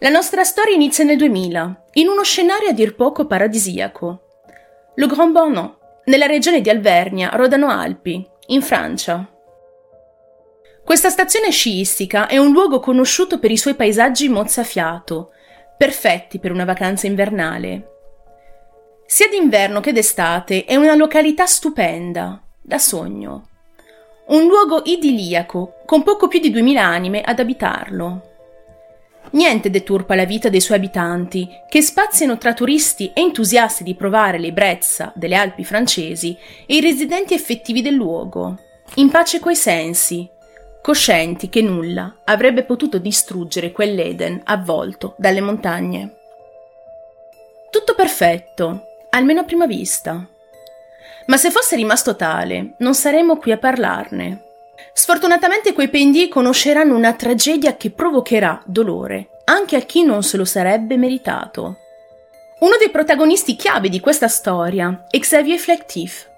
La nostra storia inizia nel 2000, in uno scenario a dir poco paradisiaco. Le Grand Bornand, nella regione di Alvernia, Rodano Alpi, in Francia. Questa stazione sciistica è un luogo conosciuto per i suoi paesaggi mozzafiato, perfetti per una vacanza invernale. Sia d'inverno che d'estate è una località stupenda, da sogno. Un luogo idilliaco, con poco più di duemila anime ad abitarlo. Niente deturpa la vita dei suoi abitanti, che spaziano tra turisti e entusiasti di provare l'ebbrezza delle Alpi francesi e i residenti effettivi del luogo, in pace coi sensi, coscienti che nulla avrebbe potuto distruggere quell'Eden avvolto dalle montagne. Tutto perfetto, almeno a prima vista. Ma se fosse rimasto tale, non saremmo qui a parlarne. Sfortunatamente quei pendii conosceranno una tragedia che provocherà dolore anche a chi non se lo sarebbe meritato. Uno dei protagonisti chiave di questa storia è Xavier Flactif,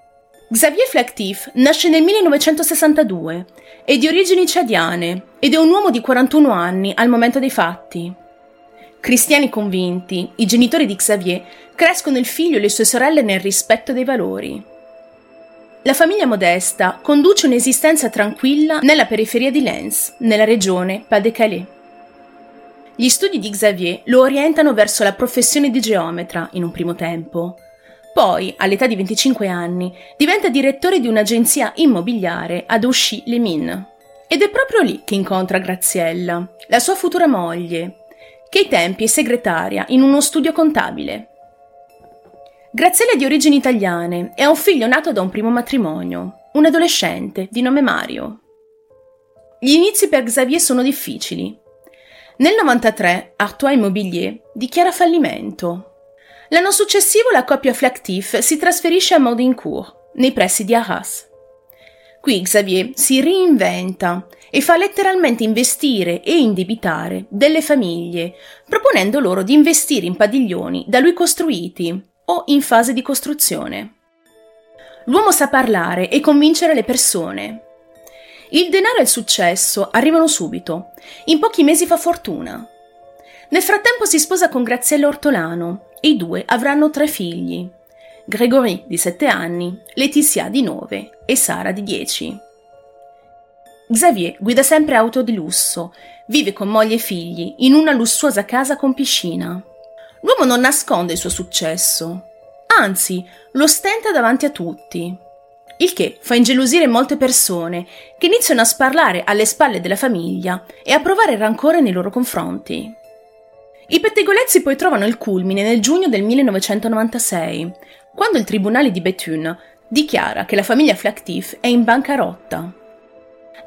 Xavier Flactif nasce nel 1962, è di origini ciadiane ed è un uomo di 41 anni al momento dei fatti. Cristiani convinti, i genitori di Xavier crescono il figlio e le sue sorelle nel rispetto dei valori. La famiglia modesta conduce un'esistenza tranquilla nella periferia di Lens, nella regione Pas-de-Calais. Gli studi di Xavier lo orientano verso la professione di geometra in un primo tempo, poi, all'età di 25 anni, diventa direttore di un'agenzia immobiliare ad Auchy-les-Mines. Ed è proprio lì che incontra Graziella, la sua futura moglie, che ai tempi è segretaria in uno studio contabile. Graziella è di origini italiane e ha un figlio nato da un primo matrimonio, un adolescente di nome Mario. Gli inizi per Xavier sono difficili. Nel 93 Artois Immobilier dichiara fallimento L'anno successivo la coppia Flactif si trasferisce a Maudincourt, nei pressi di Arras. Qui Xavier si reinventa e fa letteralmente investire e indebitare delle famiglie, proponendo loro di investire in padiglioni da lui costruiti o in fase di costruzione. L'uomo sa parlare e convincere le persone. Il denaro e il successo arrivano subito. In pochi mesi fa fortuna. Nel frattempo si sposa con Graziella Ortolano e i due avranno tre figli. Gregory di 7 anni, Letizia di 9 e Sara di 10. Xavier guida sempre auto di lusso, vive con moglie e figli in una lussuosa casa con piscina. L'uomo non nasconde il suo successo, anzi lo stenta davanti a tutti, il che fa ingelosire molte persone che iniziano a sparlare alle spalle della famiglia e a provare rancore nei loro confronti. I pettegolezzi poi trovano il culmine nel giugno del 1996, quando il tribunale di Bethune dichiara che la famiglia Flactif è in bancarotta.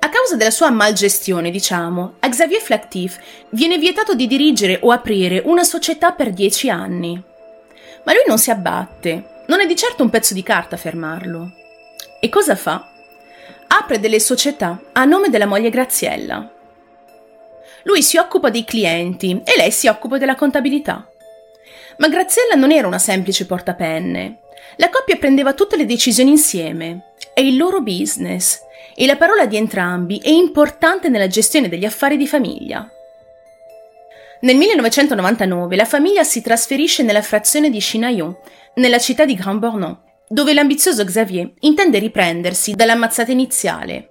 A causa della sua malgestione, diciamo, a Xavier Flactif viene vietato di dirigere o aprire una società per dieci anni. Ma lui non si abbatte, non è di certo un pezzo di carta fermarlo. E cosa fa? Apre delle società a nome della moglie Graziella. Lui si occupa dei clienti e lei si occupa della contabilità. Ma Graziella non era una semplice portapenne. La coppia prendeva tutte le decisioni insieme. È il loro business e la parola di entrambi è importante nella gestione degli affari di famiglia. Nel 1999 la famiglia si trasferisce nella frazione di Chinaillon, nella città di Grand Bornand, dove l'ambizioso Xavier intende riprendersi dall'ammazzata iniziale.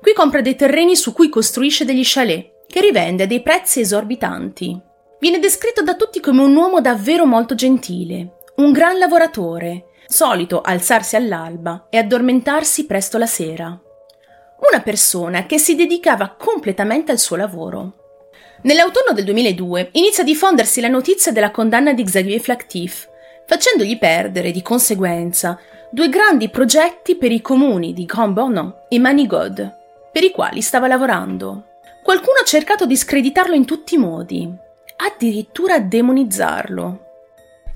Qui compra dei terreni su cui costruisce degli chalet che rivende a dei prezzi esorbitanti. Viene descritto da tutti come un uomo davvero molto gentile, un gran lavoratore, solito alzarsi all'alba e addormentarsi presto la sera. Una persona che si dedicava completamente al suo lavoro. Nell'autunno del 2002 inizia a diffondersi la notizia della condanna di Xavier Flactif, facendogli perdere di conseguenza due grandi progetti per i comuni di Grand Bornand e Manigod, per i quali stava lavorando. Qualcuno ha cercato di screditarlo in tutti i modi, addirittura demonizzarlo.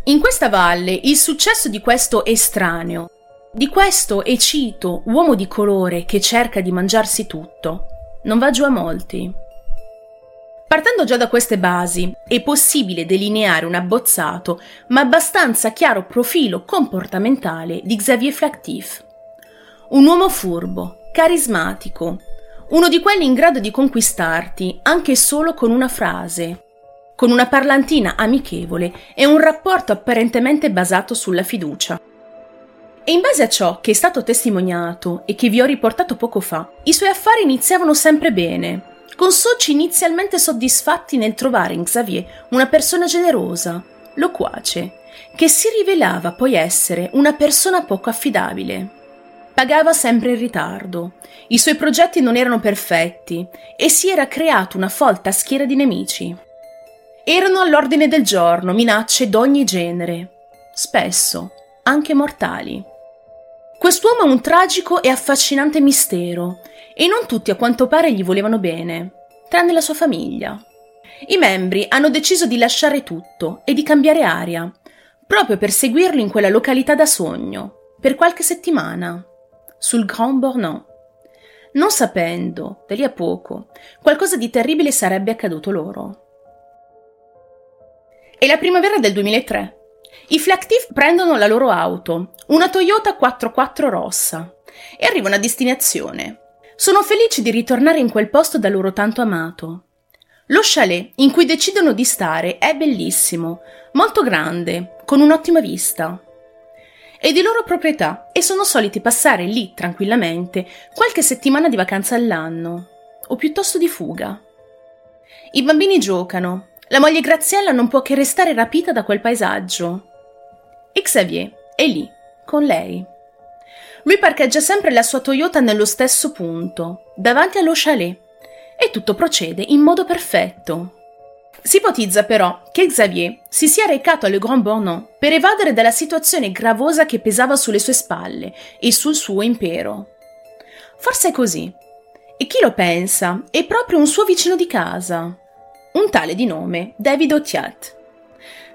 In questa valle il successo di questo estraneo, di questo, e cito, uomo di colore che cerca di mangiarsi tutto, non va giù a molti. Partendo già da queste basi, è possibile delineare un abbozzato, ma abbastanza chiaro profilo comportamentale di Xavier Flactif. Un uomo furbo, carismatico, uno di quelli in grado di conquistarti anche solo con una frase. Con una parlantina amichevole e un rapporto apparentemente basato sulla fiducia. E in base a ciò che è stato testimoniato e che vi ho riportato poco fa, i suoi affari iniziavano sempre bene, con soci inizialmente soddisfatti nel trovare in Xavier una persona generosa, loquace, che si rivelava poi essere una persona poco affidabile. Pagava sempre in ritardo, i suoi progetti non erano perfetti e si era creato una folta schiera di nemici. Erano all'ordine del giorno minacce d'ogni genere, spesso anche mortali. Quest'uomo è un tragico e affascinante mistero, e non tutti a quanto pare gli volevano bene, tranne la sua famiglia. I membri hanno deciso di lasciare tutto e di cambiare aria, proprio per seguirlo in quella località da sogno, per qualche settimana, sul Grand Bornand. Non sapendo, da lì a poco, qualcosa di terribile sarebbe accaduto loro. È la primavera del 2003. I Flactif prendono la loro auto, una Toyota 44 rossa, e arrivano a destinazione. Sono felici di ritornare in quel posto da loro tanto amato. Lo chalet in cui decidono di stare è bellissimo, molto grande, con un'ottima vista. È di loro proprietà e sono soliti passare lì tranquillamente qualche settimana di vacanza all'anno, o piuttosto di fuga. I bambini giocano, la moglie Graziella non può che restare rapita da quel paesaggio. E Xavier è lì, con lei. Lui parcheggia sempre la sua Toyota nello stesso punto, davanti allo chalet, e tutto procede in modo perfetto. Si ipotizza però che Xavier si sia recato alle Grand Bornand per evadere dalla situazione gravosa che pesava sulle sue spalle e sul suo impero. Forse è così. E chi lo pensa? È proprio un suo vicino di casa, un tale di nome David Otiat.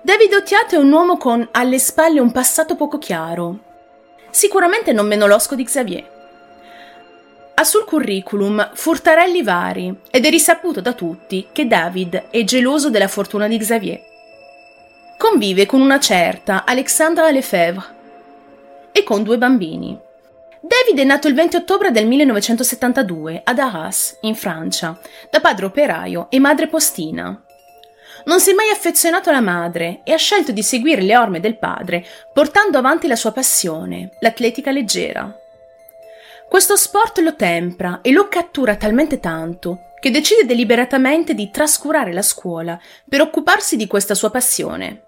David Otiat è un uomo con alle spalle un passato poco chiaro. Sicuramente non meno losco di Xavier ha sul curriculum furtarelli vari ed è risaputo da tutti che David è geloso della fortuna di Xavier. Convive con una certa Alexandra Lefebvre e con due bambini. David è nato il 20 ottobre del 1972 ad Arras, in Francia, da padre operaio e madre postina. Non si è mai affezionato alla madre e ha scelto di seguire le orme del padre, portando avanti la sua passione, l'atletica leggera. Questo sport lo tempra e lo cattura talmente tanto che decide deliberatamente di trascurare la scuola per occuparsi di questa sua passione.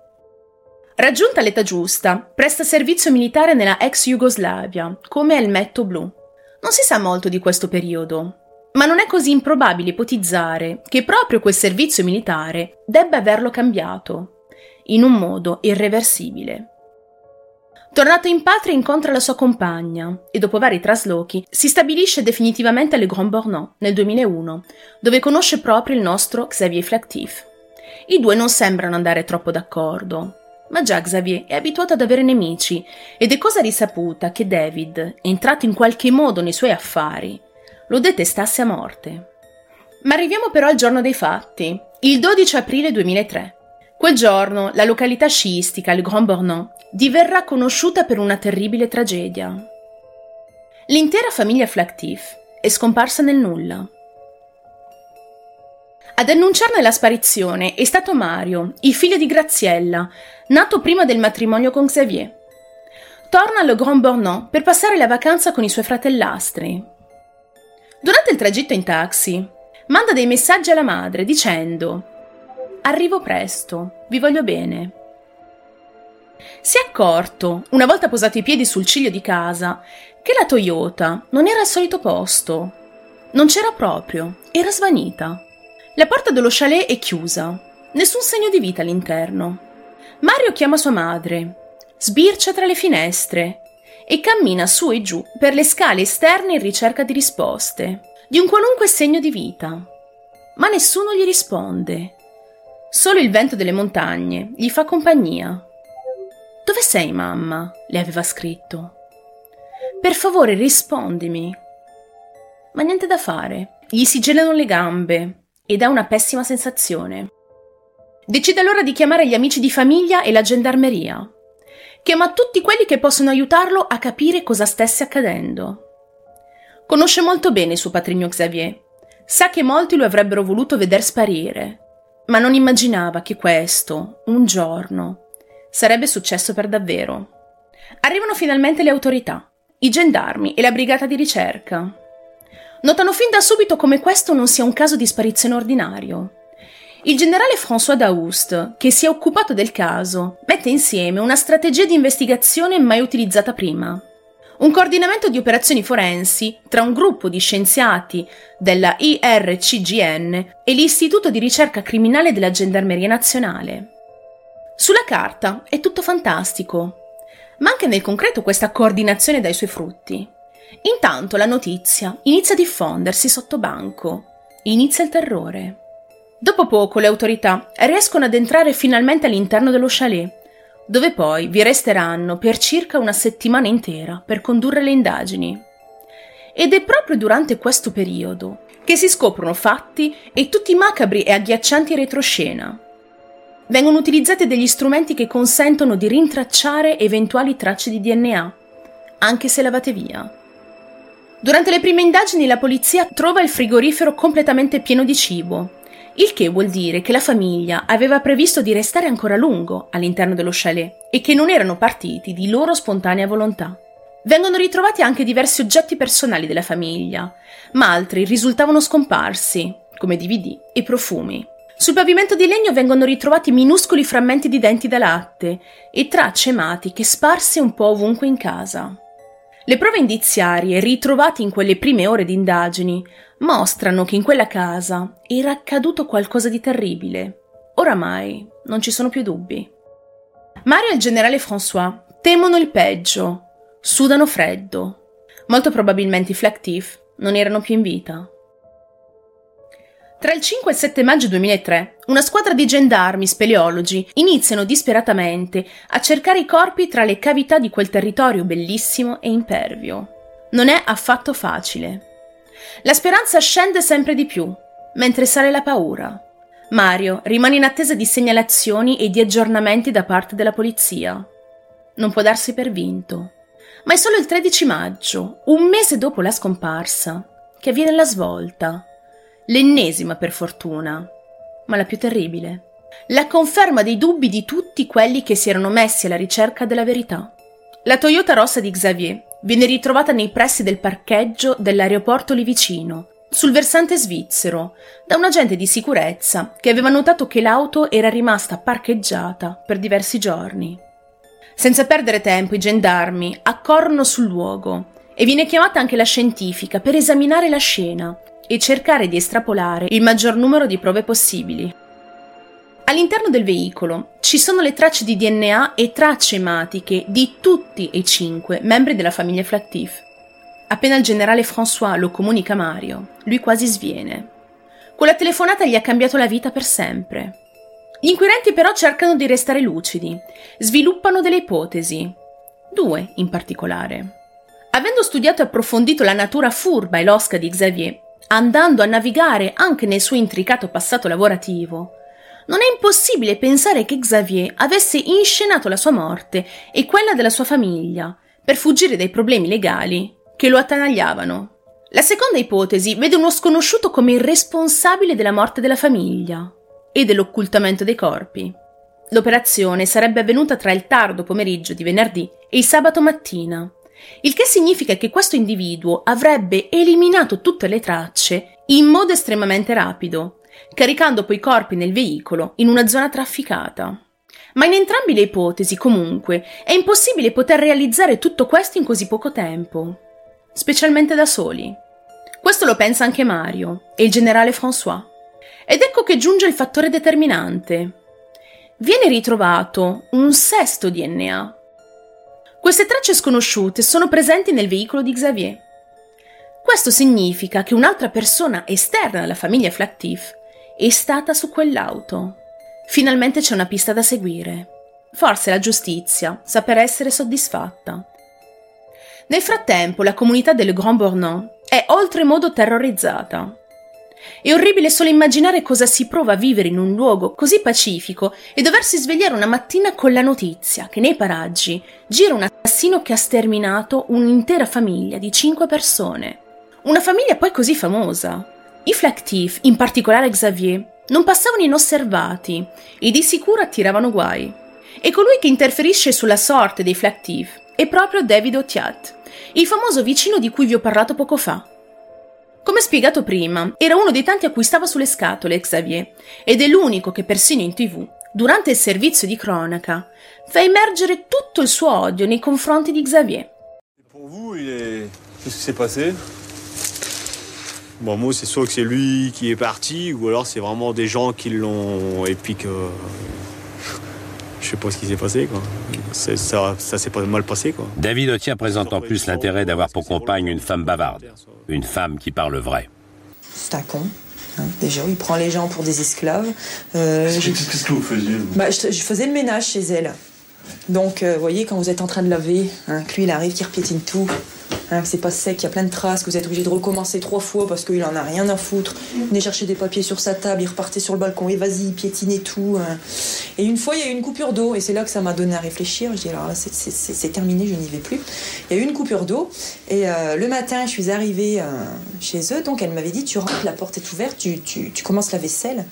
Raggiunta l'età giusta, presta servizio militare nella ex Jugoslavia come elmetto blu. Non si sa molto di questo periodo, ma non è così improbabile ipotizzare che proprio quel servizio militare debba averlo cambiato, in un modo irreversibile. Tornato in patria incontra la sua compagna e dopo vari traslochi si stabilisce definitivamente alle Grand Bornand nel 2001, dove conosce proprio il nostro Xavier Flactif. I due non sembrano andare troppo d'accordo, ma già Xavier è abituato ad avere nemici ed è cosa risaputa che David, entrato in qualche modo nei suoi affari, lo detestasse a morte. Ma arriviamo però al giorno dei fatti, il 12 aprile 2003. Quel giorno la località sciistica, il Grand Bornand, diverrà conosciuta per una terribile tragedia. L'intera famiglia Flactif è scomparsa nel nulla. Ad annunciarne la sparizione è stato Mario, il figlio di Graziella, nato prima del matrimonio con Xavier. Torna allo Grand Bornand per passare la vacanza con i suoi fratellastri. Durante il tragitto in taxi, manda dei messaggi alla madre dicendo Arrivo presto, vi voglio bene. Si è accorto, una volta posato i piedi sul ciglio di casa, che la Toyota non era al solito posto. Non c'era proprio, era svanita. La porta dello chalet è chiusa, nessun segno di vita all'interno. Mario chiama sua madre, sbircia tra le finestre e cammina su e giù per le scale esterne in ricerca di risposte, di un qualunque segno di vita. Ma nessuno gli risponde. Solo il vento delle montagne gli fa compagnia. Dove sei, mamma? le aveva scritto. Per favore rispondimi. Ma niente da fare. Gli si gelano le gambe ed ha una pessima sensazione. Decide allora di chiamare gli amici di famiglia e la gendarmeria. Chiama tutti quelli che possono aiutarlo a capire cosa stesse accadendo. Conosce molto bene il suo patrigno Xavier. Sa che molti lo avrebbero voluto veder sparire, ma non immaginava che questo, un giorno, sarebbe successo per davvero. Arrivano finalmente le autorità, i gendarmi e la brigata di ricerca. Notano fin da subito come questo non sia un caso di sparizione ordinario. Il generale François Daoust, che si è occupato del caso, mette insieme una strategia di investigazione mai utilizzata prima. Un coordinamento di operazioni forensi tra un gruppo di scienziati della IRCGN e l'Istituto di ricerca criminale della Gendarmeria Nazionale. Sulla carta è tutto fantastico, ma anche nel concreto questa coordinazione dà i suoi frutti. Intanto la notizia inizia a diffondersi sotto banco. Inizia il terrore. Dopo poco le autorità riescono ad entrare finalmente all'interno dello chalet, dove poi vi resteranno per circa una settimana intera per condurre le indagini. Ed è proprio durante questo periodo che si scoprono fatti e tutti macabri e agghiaccianti retroscena. Vengono utilizzati degli strumenti che consentono di rintracciare eventuali tracce di DNA, anche se lavate via. Durante le prime indagini la polizia trova il frigorifero completamente pieno di cibo il che vuol dire che la famiglia aveva previsto di restare ancora a lungo all'interno dello chalet e che non erano partiti di loro spontanea volontà. Vengono ritrovati anche diversi oggetti personali della famiglia, ma altri risultavano scomparsi, come DVD e profumi. Sul pavimento di legno vengono ritrovati minuscoli frammenti di denti da latte e tracce ematiche sparse un po' ovunque in casa. Le prove indiziarie ritrovate in quelle prime ore di indagini mostrano che in quella casa era accaduto qualcosa di terribile. Oramai non ci sono più dubbi. Mario e il generale François temono il peggio, sudano freddo. Molto probabilmente i Flactif non erano più in vita. Tra il 5 e il 7 maggio 2003, una squadra di gendarmi speleologi iniziano disperatamente a cercare i corpi tra le cavità di quel territorio bellissimo e impervio. Non è affatto facile. La speranza scende sempre di più, mentre sale la paura. Mario rimane in attesa di segnalazioni e di aggiornamenti da parte della polizia. Non può darsi per vinto. Ma è solo il 13 maggio, un mese dopo la scomparsa, che avviene la svolta l'ennesima per fortuna, ma la più terribile. La conferma dei dubbi di tutti quelli che si erano messi alla ricerca della verità. La Toyota rossa di Xavier viene ritrovata nei pressi del parcheggio dell'aeroporto lì vicino, sul versante svizzero, da un agente di sicurezza che aveva notato che l'auto era rimasta parcheggiata per diversi giorni. Senza perdere tempo i gendarmi accorrono sul luogo e viene chiamata anche la scientifica per esaminare la scena e cercare di estrapolare il maggior numero di prove possibili. All'interno del veicolo ci sono le tracce di DNA e tracce ematiche di tutti e cinque membri della famiglia Flactif. Appena il generale François lo comunica a Mario, lui quasi sviene. Quella telefonata gli ha cambiato la vita per sempre. Gli inquirenti però cercano di restare lucidi, sviluppano delle ipotesi, due in particolare. Avendo studiato e approfondito la natura furba e losca di Xavier, andando a navigare anche nel suo intricato passato lavorativo, non è impossibile pensare che Xavier avesse inscenato la sua morte e quella della sua famiglia per fuggire dai problemi legali che lo attanagliavano. La seconda ipotesi vede uno sconosciuto come il responsabile della morte della famiglia e dell'occultamento dei corpi. L'operazione sarebbe avvenuta tra il tardo pomeriggio di venerdì e il sabato mattina, il che significa che questo individuo avrebbe eliminato tutte le tracce in modo estremamente rapido, caricando poi i corpi nel veicolo in una zona trafficata. Ma in entrambe le ipotesi, comunque, è impossibile poter realizzare tutto questo in così poco tempo, specialmente da soli. Questo lo pensa anche Mario e il generale François. Ed ecco che giunge il fattore determinante. Viene ritrovato un sesto DNA queste tracce sconosciute sono presenti nel veicolo di Xavier. Questo significa che un'altra persona esterna alla famiglia Flactif è stata su quell'auto. Finalmente c'è una pista da seguire. Forse la giustizia saprà essere soddisfatta. Nel frattempo la comunità del Grand Bornand è oltremodo terrorizzata. È orribile solo immaginare cosa si prova a vivere in un luogo così pacifico e doversi svegliare una mattina con la notizia che nei paraggi gira un assassino che ha sterminato un'intera famiglia di cinque persone. Una famiglia poi così famosa. I Flactif, in particolare Xavier, non passavano inosservati e di sicuro attiravano guai. E colui che interferisce sulla sorte dei Flactive è proprio David Otiat, il famoso vicino di cui vi ho parlato poco fa. Come spiegato prima, era uno dei tanti a cui stava sulle scatole Xavier, ed è l'unico che persino in tv, durante il servizio di cronaca, fa emergere tutto il suo odio nei confronti di Xavier. Pour vous, il est... qu'est-ce qui s'est passé Bon, moi, c'est soit que c'est lui qui est parti, ou alors c'est vraiment des gens qui l'ont. Et puis que. Je sais pas ce qui s'est passé, quoi. Ça, ça s'est pas mal passé, quoi. David Otia présente en plus l'intérêt d'avoir pour compagne une femme bavarde, une femme qui parle vrai. C'est un con. Hein, déjà, il prend les gens pour des esclaves. Euh, Qu'est-ce que vous faisiez bah, je, je, faisais le ménage chez elle. Donc, euh, vous voyez, quand vous êtes en train de laver, hein, que lui, il arrive, qui repiétine tout, Hein, que c'est pas sec, qu'il y a plein de traces, que vous êtes obligé de recommencer trois fois parce qu'il en a rien à foutre. Il venait chercher des papiers sur sa table, il repartait sur le balcon, et vas-y, il piétinait tout. Hein. Et une fois, il y a eu une coupure d'eau, et c'est là que ça m'a donné à réfléchir. Je dis, alors là, c'est terminé, je n'y vais plus. Il y a eu une coupure d'eau, et euh, le matin, je suis arrivée euh, chez eux, donc elle m'avait dit, tu rentres, la porte est ouverte, tu, tu, tu commences la vaisselle.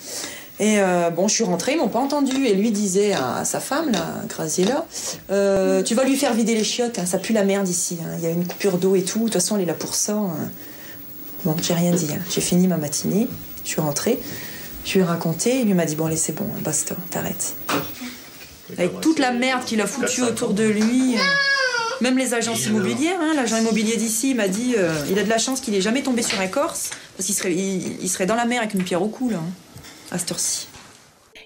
Et euh, bon, je suis rentrée, ils m'ont pas entendu. Et lui disait à, sa femme, là, Graziella, euh, tu vas lui faire vider les chiottes, hein, ça pue la merde ici. Hein. Il y a une coupure d'eau et tout. De toute façon, elle est là pour ça. Hein. Bon, j'ai rien dit. J'ai fini ma matinée. Je suis rentrée. Je lui ai raconté. Il lui m'a dit bon, allez, c'est bon, basta, t'arrêtes. Avec toute la merde qu'il a foutue autour de lui. Euh, même les agences immobilières, l'agent immobilier d'ici m'a dit il a de la chance qu'il ait jamais tombé sur un Corse, parce qu'il serait, il, serait dans la mer avec une pierre au cou. Là, a storsi.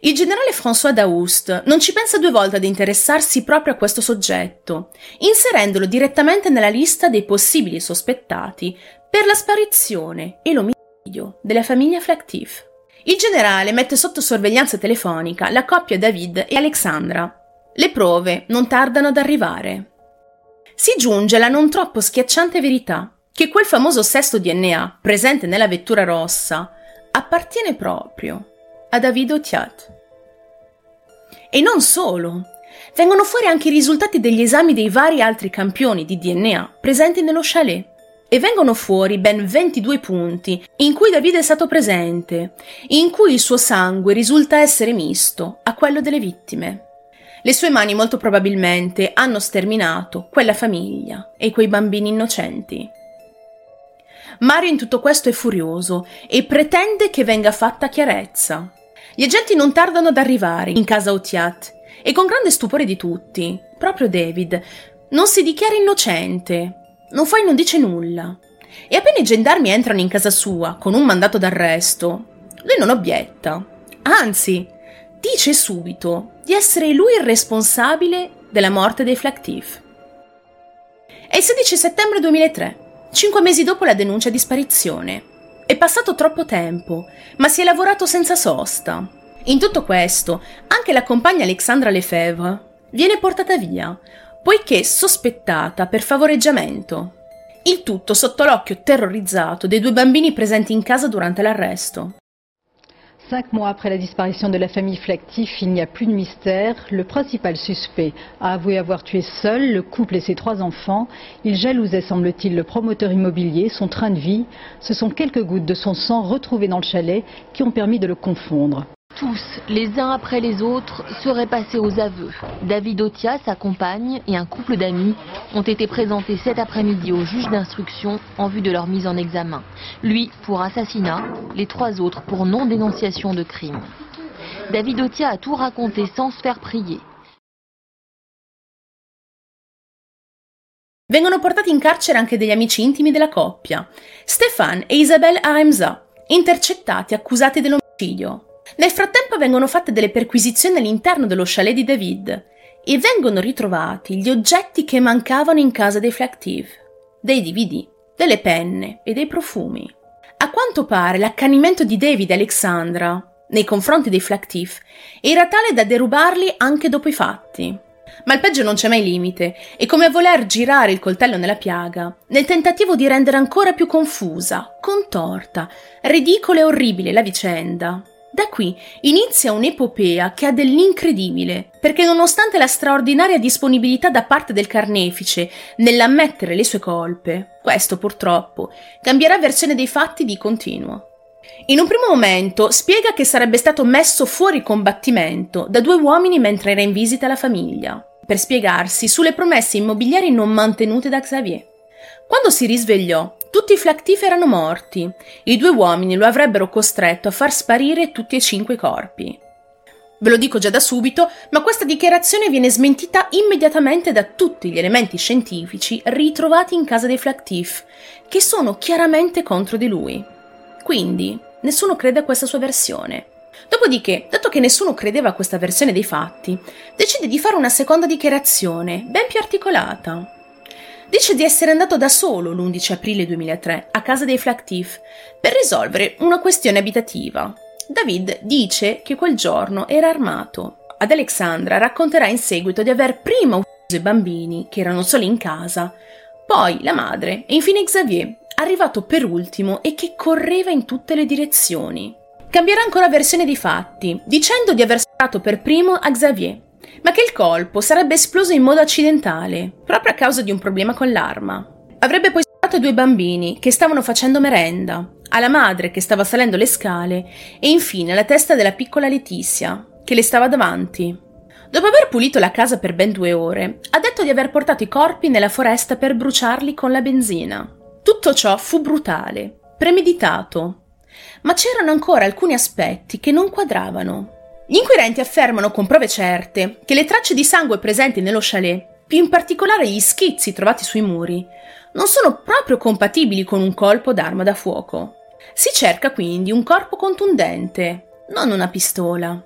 Il generale François Daoust non ci pensa due volte ad interessarsi proprio a questo soggetto, inserendolo direttamente nella lista dei possibili sospettati per la sparizione e l'omicidio della famiglia Flactif. Il generale mette sotto sorveglianza telefonica la coppia David e Alexandra. Le prove non tardano ad arrivare. Si giunge alla non troppo schiacciante verità che quel famoso sesto DNA presente nella vettura rossa appartiene proprio a Davido Tiat. E non solo. Vengono fuori anche i risultati degli esami dei vari altri campioni di DNA presenti nello chalet. E vengono fuori ben 22 punti in cui Davide è stato presente, in cui il suo sangue risulta essere misto a quello delle vittime. Le sue mani molto probabilmente hanno sterminato quella famiglia e quei bambini innocenti. Mario in tutto questo è furioso e pretende che venga fatta chiarezza. Gli agenti non tardano ad arrivare in casa Otiat e con grande stupore di tutti, proprio David non si dichiara innocente, non fa e non dice nulla. E appena i gendarmi entrano in casa sua con un mandato d'arresto, lui non obietta. Anzi, dice subito di essere lui il responsabile della morte dei Flactif. È il 16 settembre 2003, cinque mesi dopo la denuncia di sparizione. È passato troppo tempo, ma si è lavorato senza sosta. In tutto questo, anche la compagna Alexandra Lefebvre viene portata via, poiché sospettata per favoreggiamento. Il tutto sotto l'occhio terrorizzato dei due bambini presenti in casa durante l'arresto. Cinq mois après la disparition de la famille Flactif, il n'y a plus de mystère. Le principal suspect a avoué avoir tué seul le couple et ses trois enfants. Il jalousait, semble-t-il, le promoteur immobilier, son train de vie. Ce sont quelques gouttes de son sang retrouvées dans le chalet qui ont permis de le confondre. Tous, les uns après les autres, seraient passés aux aveux. David Otia, sa compagne et un couple d'amis ont été présentés cet après-midi au juge d'instruction en vue de leur mise en examen. Lui pour assassinat, les trois autres pour non-dénonciation de crime. David Otia a tout raconté sans se faire prier. Vengono portati in carcere anche degli amici intimi della coppia, Stéphane e Isabelle Aremza, intercettati accusati dell'omicidio. Nel frattempo vengono fatte delle perquisizioni all'interno dello chalet di David e vengono ritrovati gli oggetti che mancavano in casa dei Flactive, dei DVD, delle penne e dei profumi. A quanto pare l'accanimento di David e Alexandra nei confronti dei Flactive era tale da derubarli anche dopo i fatti. Ma il peggio non c'è mai limite, e come voler girare il coltello nella piaga, nel tentativo di rendere ancora più confusa, contorta, ridicola e orribile la vicenda, da qui inizia un'epopea che ha dell'incredibile, perché nonostante la straordinaria disponibilità da parte del carnefice nell'ammettere le sue colpe, questo purtroppo cambierà versione dei fatti di continuo. In un primo momento spiega che sarebbe stato messo fuori combattimento da due uomini mentre era in visita alla famiglia, per spiegarsi sulle promesse immobiliari non mantenute da Xavier. Quando si risvegliò, tutti i Flactif erano morti. I due uomini lo avrebbero costretto a far sparire tutti e cinque i corpi. Ve lo dico già da subito, ma questa dichiarazione viene smentita immediatamente da tutti gli elementi scientifici ritrovati in casa dei Flactif, che sono chiaramente contro di lui. Quindi, nessuno crede a questa sua versione. Dopodiché, dato che nessuno credeva a questa versione dei fatti, decide di fare una seconda dichiarazione, ben più articolata. Dice di essere andato da solo l'11 aprile 2003 a casa dei Flactif per risolvere una questione abitativa. David dice che quel giorno era armato. Ad Alexandra racconterà in seguito di aver prima ucciso i bambini, che erano soli in casa, poi la madre e infine Xavier, arrivato per ultimo e che correva in tutte le direzioni. Cambierà ancora versione dei fatti, dicendo di aver sparato per primo a Xavier, ma che il colpo sarebbe esploso in modo accidentale, proprio a causa di un problema con l'arma. Avrebbe poi sparato a due bambini che stavano facendo merenda, alla madre che stava salendo le scale e infine alla testa della piccola Letizia, che le stava davanti. Dopo aver pulito la casa per ben due ore, ha detto di aver portato i corpi nella foresta per bruciarli con la benzina. Tutto ciò fu brutale, premeditato, ma c'erano ancora alcuni aspetti che non quadravano. Gli inquirenti affermano con prove certe che le tracce di sangue presenti nello chalet, più in particolare gli schizzi trovati sui muri, non sono proprio compatibili con un colpo d'arma da fuoco. Si cerca quindi un corpo contundente, non una pistola,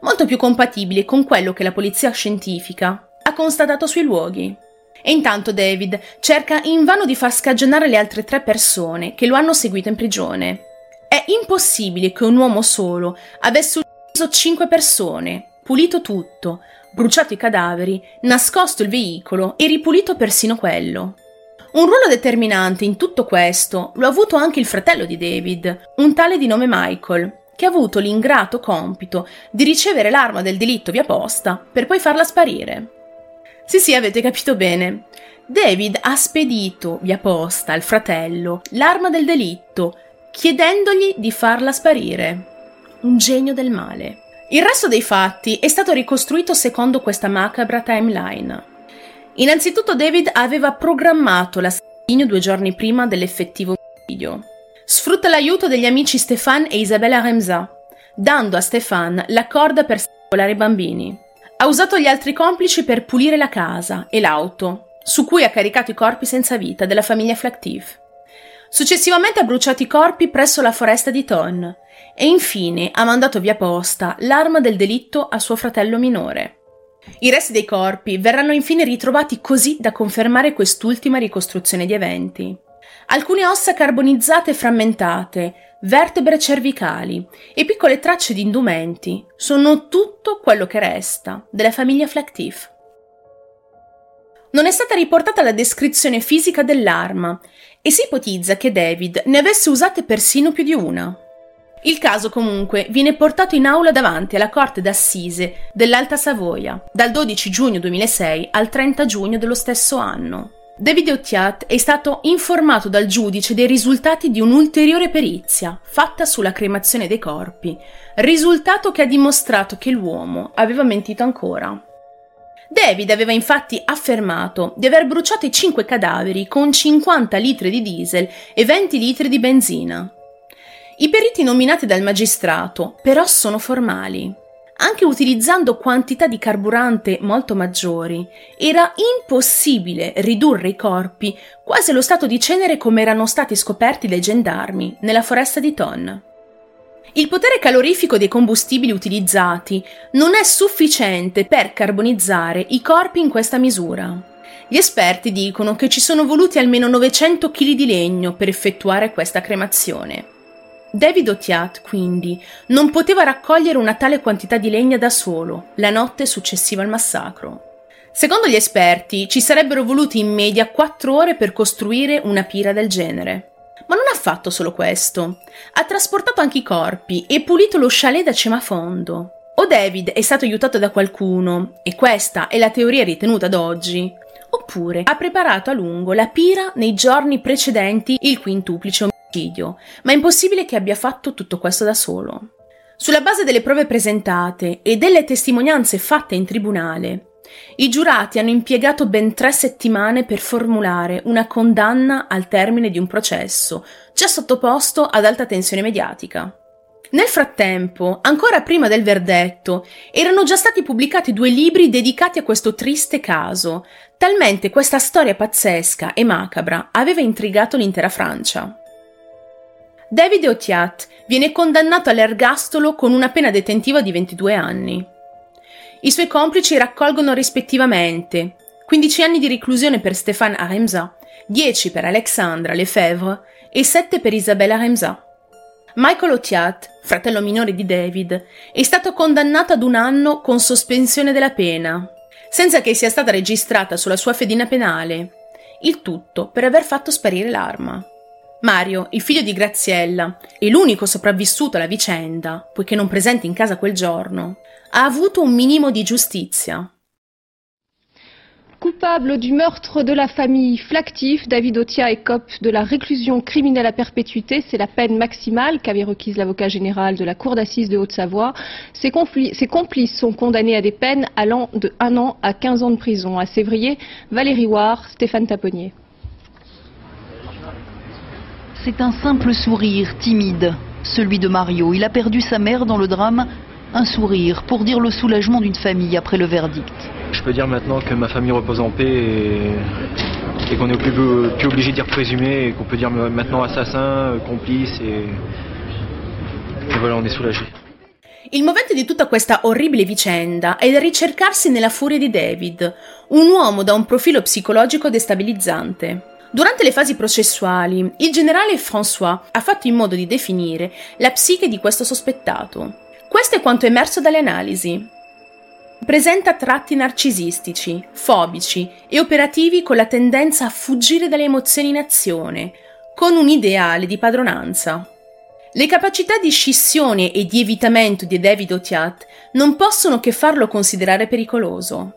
molto più compatibile con quello che la polizia scientifica ha constatato sui luoghi. E intanto David cerca invano di far scagionare le altre tre persone che lo hanno seguito in prigione. È impossibile che un uomo solo avesse ucciso cinque persone, pulito tutto, bruciato i cadaveri, nascosto il veicolo e ripulito persino quello. Un ruolo determinante in tutto questo lo ha avuto anche il fratello di David, un tale di nome Michael, che ha avuto l'ingrato compito di ricevere l'arma del delitto via posta per poi farla sparire. Sì, sì, avete capito bene. David ha spedito via posta al fratello l'arma del delitto, chiedendogli di farla sparire. Un genio del male. Il resto dei fatti è stato ricostruito secondo questa macabra timeline. Innanzitutto David aveva programmato l'assassinio due giorni prima dell'effettivo omicidio. Sfrutta l'aiuto degli amici Stefan e Isabella Remza, dando a Stefan la corda per strangolare i bambini. Ha usato gli altri complici per pulire la casa e l'auto, su cui ha caricato i corpi senza vita della famiglia Flactif. Successivamente ha bruciato i corpi presso la foresta di Ton e infine ha mandato via posta l'arma del delitto a suo fratello minore. I resti dei corpi verranno infine ritrovati così da confermare quest'ultima ricostruzione di eventi. Alcune ossa carbonizzate e frammentate, vertebre cervicali e piccole tracce di indumenti sono tutto quello che resta della famiglia Flactif. Non è stata riportata la descrizione fisica dell'arma e si ipotizza che David ne avesse usate persino più di una. Il caso comunque viene portato in aula davanti alla Corte d'Assise dell'Alta Savoia dal 12 giugno 2006 al 30 giugno dello stesso anno. David Otiat è stato informato dal giudice dei risultati di un'ulteriore perizia fatta sulla cremazione dei corpi, risultato che ha dimostrato che l'uomo aveva mentito ancora. David aveva infatti affermato di aver bruciato i cinque cadaveri con 50 litri di diesel e 20 litri di benzina. I periti nominati dal magistrato però sono formali anche utilizzando quantità di carburante molto maggiori, era impossibile ridurre i corpi quasi allo stato di cenere come erano stati scoperti dai gendarmi nella foresta di Ton. Il potere calorifico dei combustibili utilizzati non è sufficiente per carbonizzare i corpi in questa misura. Gli esperti dicono che ci sono voluti almeno 900 kg di legno per effettuare questa cremazione. David Otiat, quindi, non poteva raccogliere una tale quantità di legna da solo, la notte successiva al massacro. Secondo gli esperti, ci sarebbero voluti in media quattro ore per costruire una pira del genere. Ma non ha fatto solo questo. Ha trasportato anche i corpi e pulito lo chalet da cima a fondo. O David è stato aiutato da qualcuno, e questa è la teoria ritenuta ad oggi, oppure ha preparato a lungo la pira nei giorni precedenti il quintuplice ma è impossibile che abbia fatto tutto questo da solo. Sulla base delle prove presentate e delle testimonianze fatte in tribunale, i giurati hanno impiegato ben tre settimane per formulare una condanna al termine di un processo, già sottoposto ad alta tensione mediatica. Nel frattempo, ancora prima del verdetto, erano già stati pubblicati due libri dedicati a questo triste caso, talmente questa storia pazzesca e macabra aveva intrigato l'intera Francia. David Otiat viene condannato all'ergastolo con una pena detentiva di 22 anni. I suoi complici raccolgono rispettivamente 15 anni di reclusione per Stéphane Aremza, 10 per Alexandra Lefebvre e 7 per Isabelle Aremza. Michael Otiat, fratello minore di David, è stato condannato ad un anno con sospensione della pena, senza che sia stata registrata sulla sua fedina penale, il tutto per aver fatto sparire l'arma. Mario, il figlio di Graziella e l'unico sopravvissuto alla vicenda, poiché non presente in casa quel giorno, ha avuto un minimo di giustizia. Coupable du meurtre de la famille Flactif, David Otia écope de la réclusion criminelle à perpétuité. C'est la peine maximale qu'avait requise l'avocat général de la Cour d'assises de Haute-Savoie. Ses, complices sont condamnés à des peines allant de 1 an à 15 ans de prison. À Sévrier, Valérie War, Stéphane Taponnier. C'est un simple sourire timide, celui de Mario. Il a perdu sa mère dans le drame. Un sourire pour dire le soulagement d'une famille après le verdict. Je peux dire maintenant que ma famille repose en paix et, qu'on n'est plus, plus, obligé de dire présumé et qu'on peut dire maintenant assassin, complice et, et voilà, on est soulagé. Il movente di tutta questa orribile vicenda è da ricercarsi nella furia di David, un uomo da un profilo psicologico destabilizzante. Durante le fasi processuali, il generale François ha fatto in modo di definire la psiche di questo sospettato. Questo è quanto è emerso dalle analisi. Presenta tratti narcisistici, fobici e operativi con la tendenza a fuggire dalle emozioni in azione, con un ideale di padronanza. Le capacità di scissione e di evitamento di David Otiat non possono che farlo considerare pericoloso.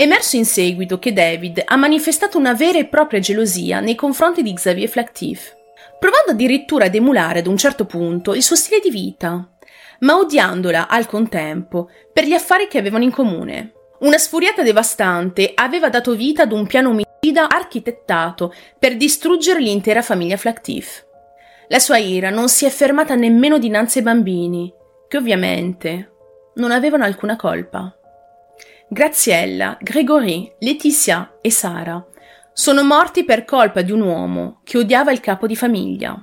È emerso in seguito che David ha manifestato una vera e propria gelosia nei confronti di Xavier Flactif, provando addirittura ad emulare ad un certo punto il suo stile di vita, ma odiandola al contempo per gli affari che avevano in comune. Una sfuriata devastante aveva dato vita ad un piano omicida architettato per distruggere l'intera famiglia Flactif. La sua ira non si è fermata nemmeno dinanzi ai bambini, che ovviamente non avevano alcuna colpa. Graziella, Gregory, Letizia e Sara sono morti per colpa di un uomo che odiava il capo di famiglia.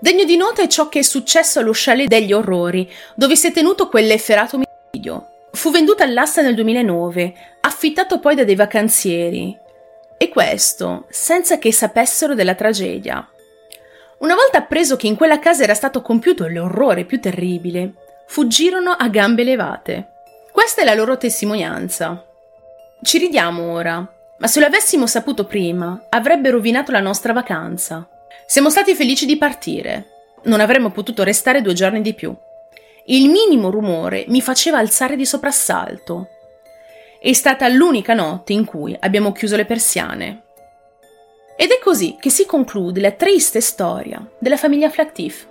Degno di nota è ciò che è successo allo chalet degli orrori, dove si è tenuto quell'efferato omicidio. Fu venduto all'asta nel 2009, affittato poi da dei vacanzieri. E questo senza che sapessero della tragedia. Una volta appreso che in quella casa era stato compiuto l'orrore più terribile, fuggirono a gambe levate. Questa è la loro testimonianza. Ci ridiamo ora, ma se lo avessimo saputo prima, avrebbe rovinato la nostra vacanza. Siamo stati felici di partire. Non avremmo potuto restare due giorni di più. Il minimo rumore mi faceva alzare di soprassalto. È stata l'unica notte in cui abbiamo chiuso le persiane. Ed è così che si conclude la triste storia della famiglia Flactif.